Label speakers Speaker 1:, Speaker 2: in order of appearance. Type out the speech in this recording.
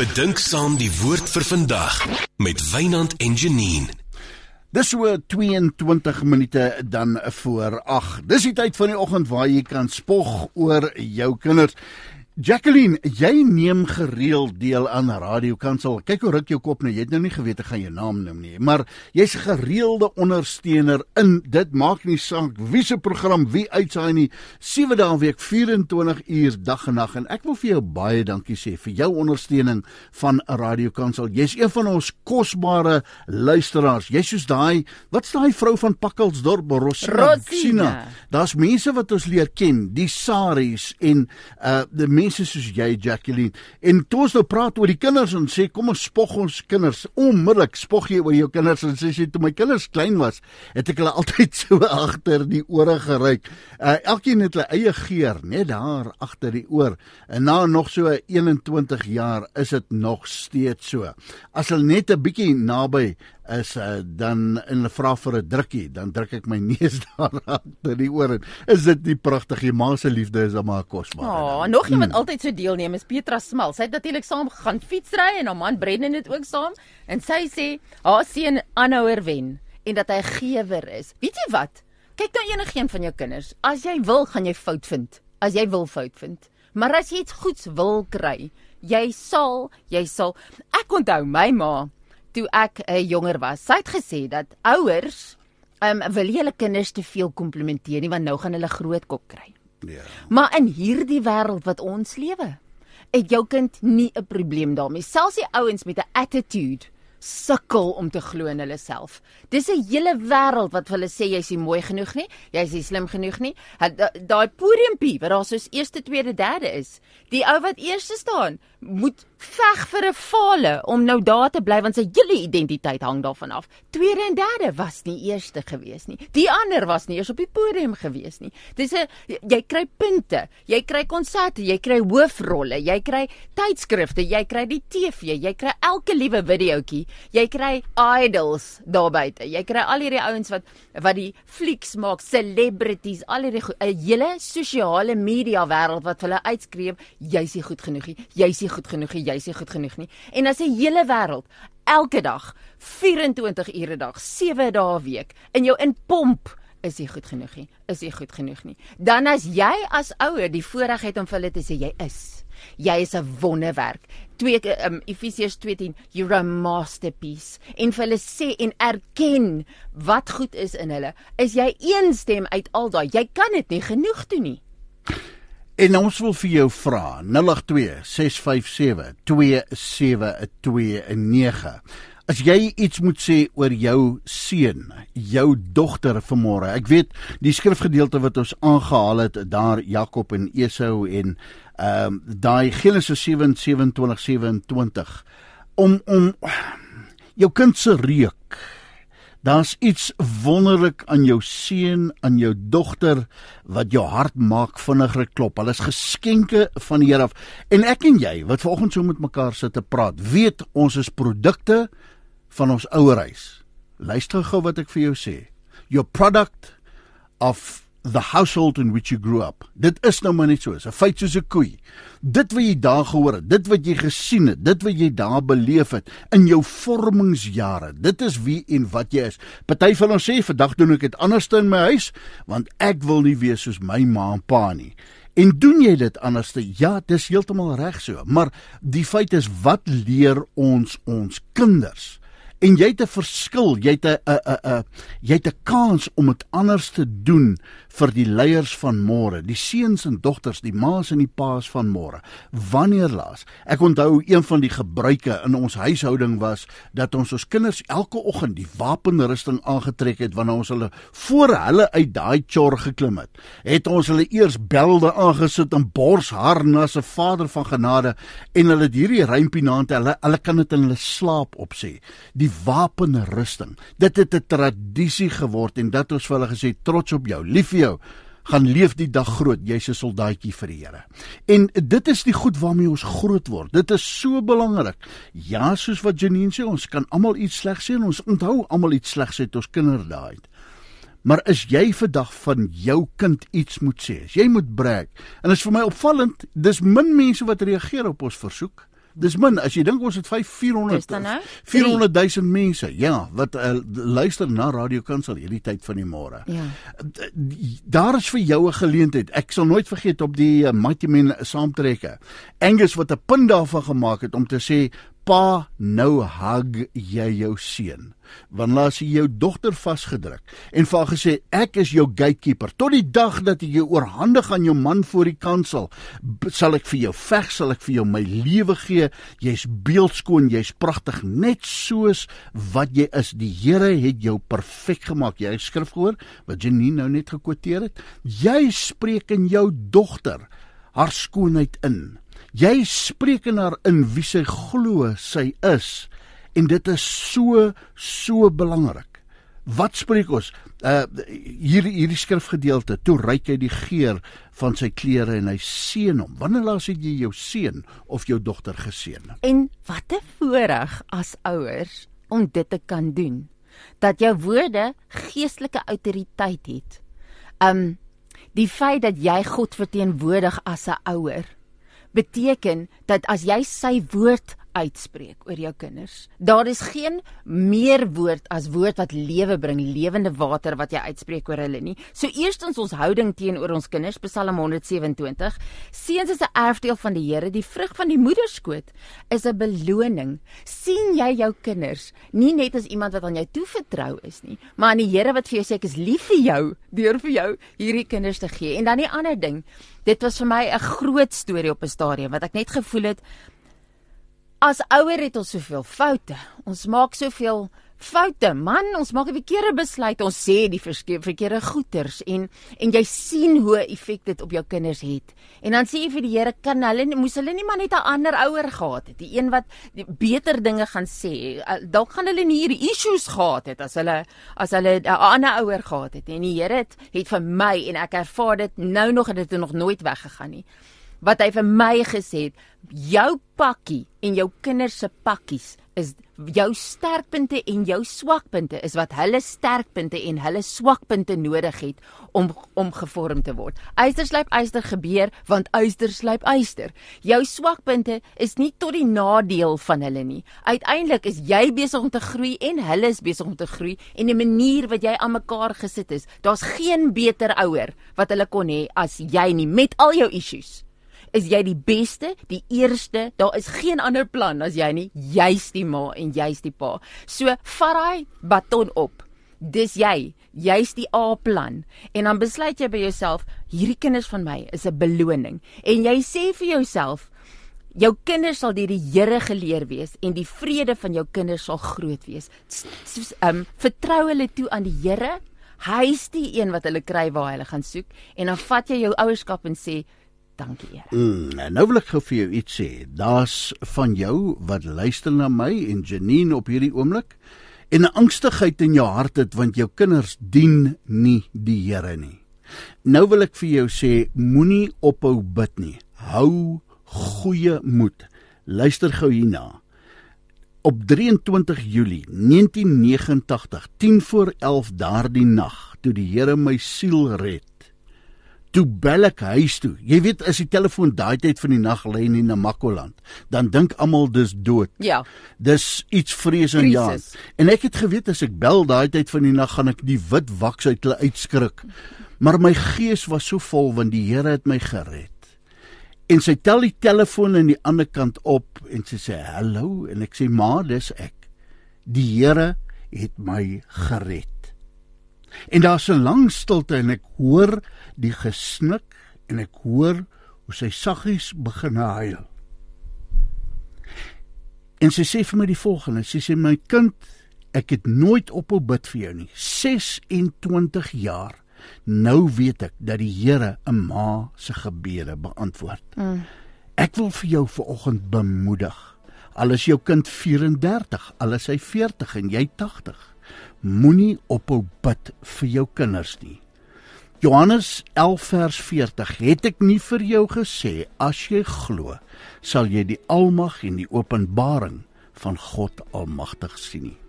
Speaker 1: Bedink saam die woord vir vandag met Wynand en Janine.
Speaker 2: Dis so 22 minute dan voor 8. Dis die tyd van die oggend waar jy kan spog oor jou kinders. Jacqueline, jy neem gereeld deel aan Radio Kansel. Kyk hoe ruk jou kop nou. Jy het nou nie geweet ek gaan jou naam noem nie, maar jy's 'n gereelde ondersteuner in dit maak nie saak wie se program wie uitsaai nie. 7 dae 'n week, 24 uur dag en nag en ek wil vir jou baie dankie sê vir jou ondersteuning van Radio Kansel. Jy's een van ons kosbare luisteraars. Jy's soos daai, wat's daai vrou van Pakkelsdorp, Rosina?
Speaker 3: Rosina.
Speaker 2: Daar's mense wat ons leer ken, die Saris en uh die mense soos jy Jacqueline. En toe ons nou praat oor die kinders en sê kom ons spog ons kinders. Onmiddellik spog jy oor jou kinders en sê jy toe my kinders klein was het ek hulle altyd so agter die ore geryk uh, elkeen het hulle eie geur net daar agter die oor. En na nog so 21 jaar is dit nog steeds so. As hulle net 'n bietjie naby is uh, dan in 'n vra vir 'n drukkie, dan druk ek my neus daar agter die oor en is dit nie pragtig nie? Ma se liefde is maar kosbaar.
Speaker 3: Ja, oh, nog iemand mm. altyd so deelneem is Petra Smal. Sy het natuurlik saam gegaan fietsry en haar man Brendan het ook saam en sy sê haar seun aanhouer wen en dat hy 'n gewer is. Weet jy wat? Kyk nou enigeen van jou kinders. As jy wil, gaan jy fout vind. As jy wil fout vind. Maar as jy iets goeds wil kry, jy sal, jy sal. Ek onthou my ma toe ek 'n uh, jonger was. Sy het gesê dat ouers ehm um, wil hulle kinders te veel komplimenteer nie want nou gaan hulle groot kop kry.
Speaker 2: Ja.
Speaker 3: Maar in hierdie wêreld wat ons lewe, het jou kind nie 'n probleem daarmee. Selfs die ouens met 'n attitude sukkel om te glo in hulle self. Dis 'n hele wêreld wat hulle sê jy's nie mooi genoeg nie, jy's nie slim genoeg nie. Daai podiumpie wat daar soos eerste, tweede, derde is. Die ou wat eerste staan, moet veg vir 'n fale om nou daar te bly want sy hele identiteit hang daarvan af. Tweede en derde was nie eerste gewees nie. Die ander was nie eers op die podium gewees nie. Dis 'n jy kry punte, jy kry konserte, jy kry hoofrolle, jy kry tydskrifte, jy kry die TV, jy kry elke liewe videoetjie jy kry idols daar buite. Jy kry al hierdie ouens wat wat die flieks maak, celebrities, al hierdie 'n hele sosiale media wêreld wat hulle uitskreeu, jy's nie goed genoeg nie. Jy's nie goed genoeg nie. Jy's nie goed genoeg nie. En as 'n hele wêreld elke dag 24 ure 'n dag, 7 dae 'n week in jou inpomp is jy goed genoeg nie is jy goed genoeg nie dan as jy as ouer die voorreg het om vir hulle te sê jy is Jy is 'n wonderwerk. 2 um, Efesiërs 2:10 you're a masterpiece. En vir hulle sê en erken wat goed is in hulle. Is jy een stem uit al daai? Jy kan dit nie genoeg doen nie.
Speaker 2: En ons wil vir jou vra 082 657 2729. As jy iets moet sê oor jou seun, jou dogter vanmôre. Ek weet die skrifgedeelte wat ons aangehaal het daar Jakob en Esau en ehm um, daai Genesis 27:27 om om jou kind se reuk. Daar's iets wonderlik aan jou seun, aan jou dogter wat jou hart maak vinniger klop. Hulle is geskenke van die Here af. En ek en jy wat vanoggend so met mekaar sit te praat, weet ons is produkte van ons ouerhuis. Luister gou wat ek vir jou sê. Your product of the household in which you grew up. Dit is nou maar net so, 'n feit soos 'n koei. Dit wat jy daar gehoor het, dit wat jy gesien het, dit wat jy daar beleef het in jou vormingsjare, dit is wie en wat jy is. Party van ons sê vandag doen ek dit anders in my huis, want ek wil nie wees soos my ma en pa nie. En doen jy dit anders? Ja, dis heeltemal reg so, maar die feit is wat leer ons ons kinders? En jy het 'n verskil, jy het 'n 'n 'n 'n jy het 'n kans om dit anders te doen vir die leiers van môre, die seuns en dogters, die ma's en die pa's van môre. Wanneer laas? Ek onthou een van die gebruike in ons huishouding was dat ons ons kinders elke oggend die wapenrusting aangetrek het wanneer ons hulle voor hulle uit daai chor geklim het. Het ons hulle eers belde aangesit en borsharnasse Vader van genade en hulle hierdie rympie naand hulle hulle kan dit in hulle slaap opsê. Die die wapenrusting. Dit het 'n tradisie geword en dat ons vir hulle gesê trots op jou, lief vir jou, gaan leef die dag groot, jy's 'n soldaatjie vir die Here. En dit is die goed waarmee ons groot word. Dit is so belangrik. Ja, soos wat Janine sê, ons kan almal iets slegs sê en ons onthou almal iets slegs uit ons kinderdae. Maar is jy vandag van jou kind iets moet sê? As jy moet breek. En is vir my opvallend, dis min mense wat reageer op ons versoek Dis min as jy dink ons het 5 400
Speaker 3: Dis dan nou?
Speaker 2: 400 000 mense, ja, wat uh, luister na Radio Kansel hierdie tyd van die môre.
Speaker 3: Ja.
Speaker 2: Daar is vir jou 'n geleentheid. Ek sal nooit vergeet op die uh, Mighty Men saamtrekke. Angus wat 'n punt daarvan gemaak het om te sê Pa, nou hug jy jou seun. Want laat sy jou dogter vasgedruk en vir haar gesê ek is jou gatekeeper tot die dag dat ek jou oorhandig aan jou man voor die kansel sal ek vir jou veg, sal ek vir jou my lewe gee. Jy's beeldskoon, jy's pragtig net soos wat jy is. Die Here het jou perfek gemaak. Jy het skrif gehoor wat Janine nou net gekwoteer het. Jy spreek in jou dogter haar skoonheid in. Jy spreek in haar in wie sy glo sy is en dit is so so belangrik. Wat spreek ons? Uh hier hierdie skrifgedeelte, toe ryk hy die geur van sy klere en hy seën hom. Wanneer laas het jy jou seun of jou dogter geseën?
Speaker 3: En wat 'n voorreg as ouers om dit te kan doen. Dat jou woorde geestelike autoriteit het. Um die feit dat jy God verteenwoordig as 'n ouer beteken dat as jy sy woord uitspreek oor jou kinders. Daar is geen meer woord as woord wat lewe bring, lewende water wat jy uitspreek oor hulle nie. So eerstens ons houding teenoor ons kinders, Psalm 127. Seuns is 'n erfdeel van die Here, die vrug van die moederskoot is 'n beloning. sien jy jou kinders nie net as iemand wat aan jou toevertrou is nie, maar aan die Here wat vir jou sê ek is lief vir jou deur vir jou hierdie kinders te gee. En dan die ander ding, dit was vir my 'n groot storie op 'n stadium wat ek net gevoel het As ouer het ons soveel foute. Ons maak soveel foute. Man, ons maak die verkeerde besluite. Ons sê die verkeerde goeters en en jy sien hoe effek dit op jou kinders het. En dan sê jy vir die Here, kan hulle moes hulle nie maar net 'n ander ouer gehad het, die een wat die beter dinge gaan sê. Dalk gaan hulle nie hierdie issues gehad het as hulle as hulle 'n ander ouer gehad het. En die Here het, het vir my en ek ervaar dit nou nog en dit het nog nooit weggegaan nie wat hy vir my gesê het, jou pakkie en jou kinders se pakkies is jou sterkpunte en jou swakpunte is wat hulle sterkpunte en hulle swakpunte nodig het om om gevorm te word. Eyster slyp eyster gebeur want eyster slyp eyster. Jou swakpunte is nie tot die nadeel van hulle nie. Uiteindelik is jy besig om te groei en hulle is besig om te groei en die manier wat jy aan mekaar gesit is, daar's geen beter ouer wat hulle kon hê as jy nie met al jou issues is jy die beste, die eerste. Daar is geen ander plan as jy nie. Jy's die ma en jy's die pa. So vat daai baton op. Dis jy. Jy's die A-plan. En dan besluit jy by jouself, hierdie kinders van my is 'n beloning. En jy sê vir jouself, jou kinders sal deur die Here geleer wees en die vrede van jou kinders sal groot wees. Ehm um, vertrou hulle toe aan die Here. Hy's die een wat hulle kry waar hulle gaan soek en dan vat jy jou ouerskap en sê Dankie, Here.
Speaker 2: Mm, nou wil ek gou vir jou iets sê. Daar's van jou wat luister na my en Janine op hierdie oomblik en 'n angstigheid in jou hart het want jou kinders dien nie die Here nie. Nou wil ek vir jou sê, moenie ophou bid nie. Hou goeie moed. Luister gou hierna. Op 23 Julie 1989, 10 voor 11 daardie nag, toe die Here my siel red, toe bel ek huis toe. Jy weet as die telefoon daai tyd van die nag lê in Namakoland, dan dink almal dis dood.
Speaker 3: Ja.
Speaker 2: Dis iets vreesend ja. En ek het geweet as ek bel daai tyd van die nag gaan ek die wit waks uit hulle uitskrik. Maar my gees was so vol want die Here het my gered. En sy tel die telefoon aan die ander kant op en sy sê hallo en ek sê ma dis ek. Die Here het my gered. En daar's 'n lang stilte en ek hoor die gesnik en ek hoor hoe sy saggies begin huil. En sy sê vir my die volgende, sy sê my kind, ek het nooit ophou bid vir jou nie. 26 jaar. Nou weet ek dat die Here 'n ma se gebede beantwoord. Mm. Ek wil vir jou vanoggend bemoedig. Al is jou kind 34, al is hy 40 en jy 80 moenie ophou bid vir jou kinders nie. Johannes 11 vers 40 het ek nie vir jou gesê as jy glo sal jy die almag en die openbaring van God almagtig sien nie.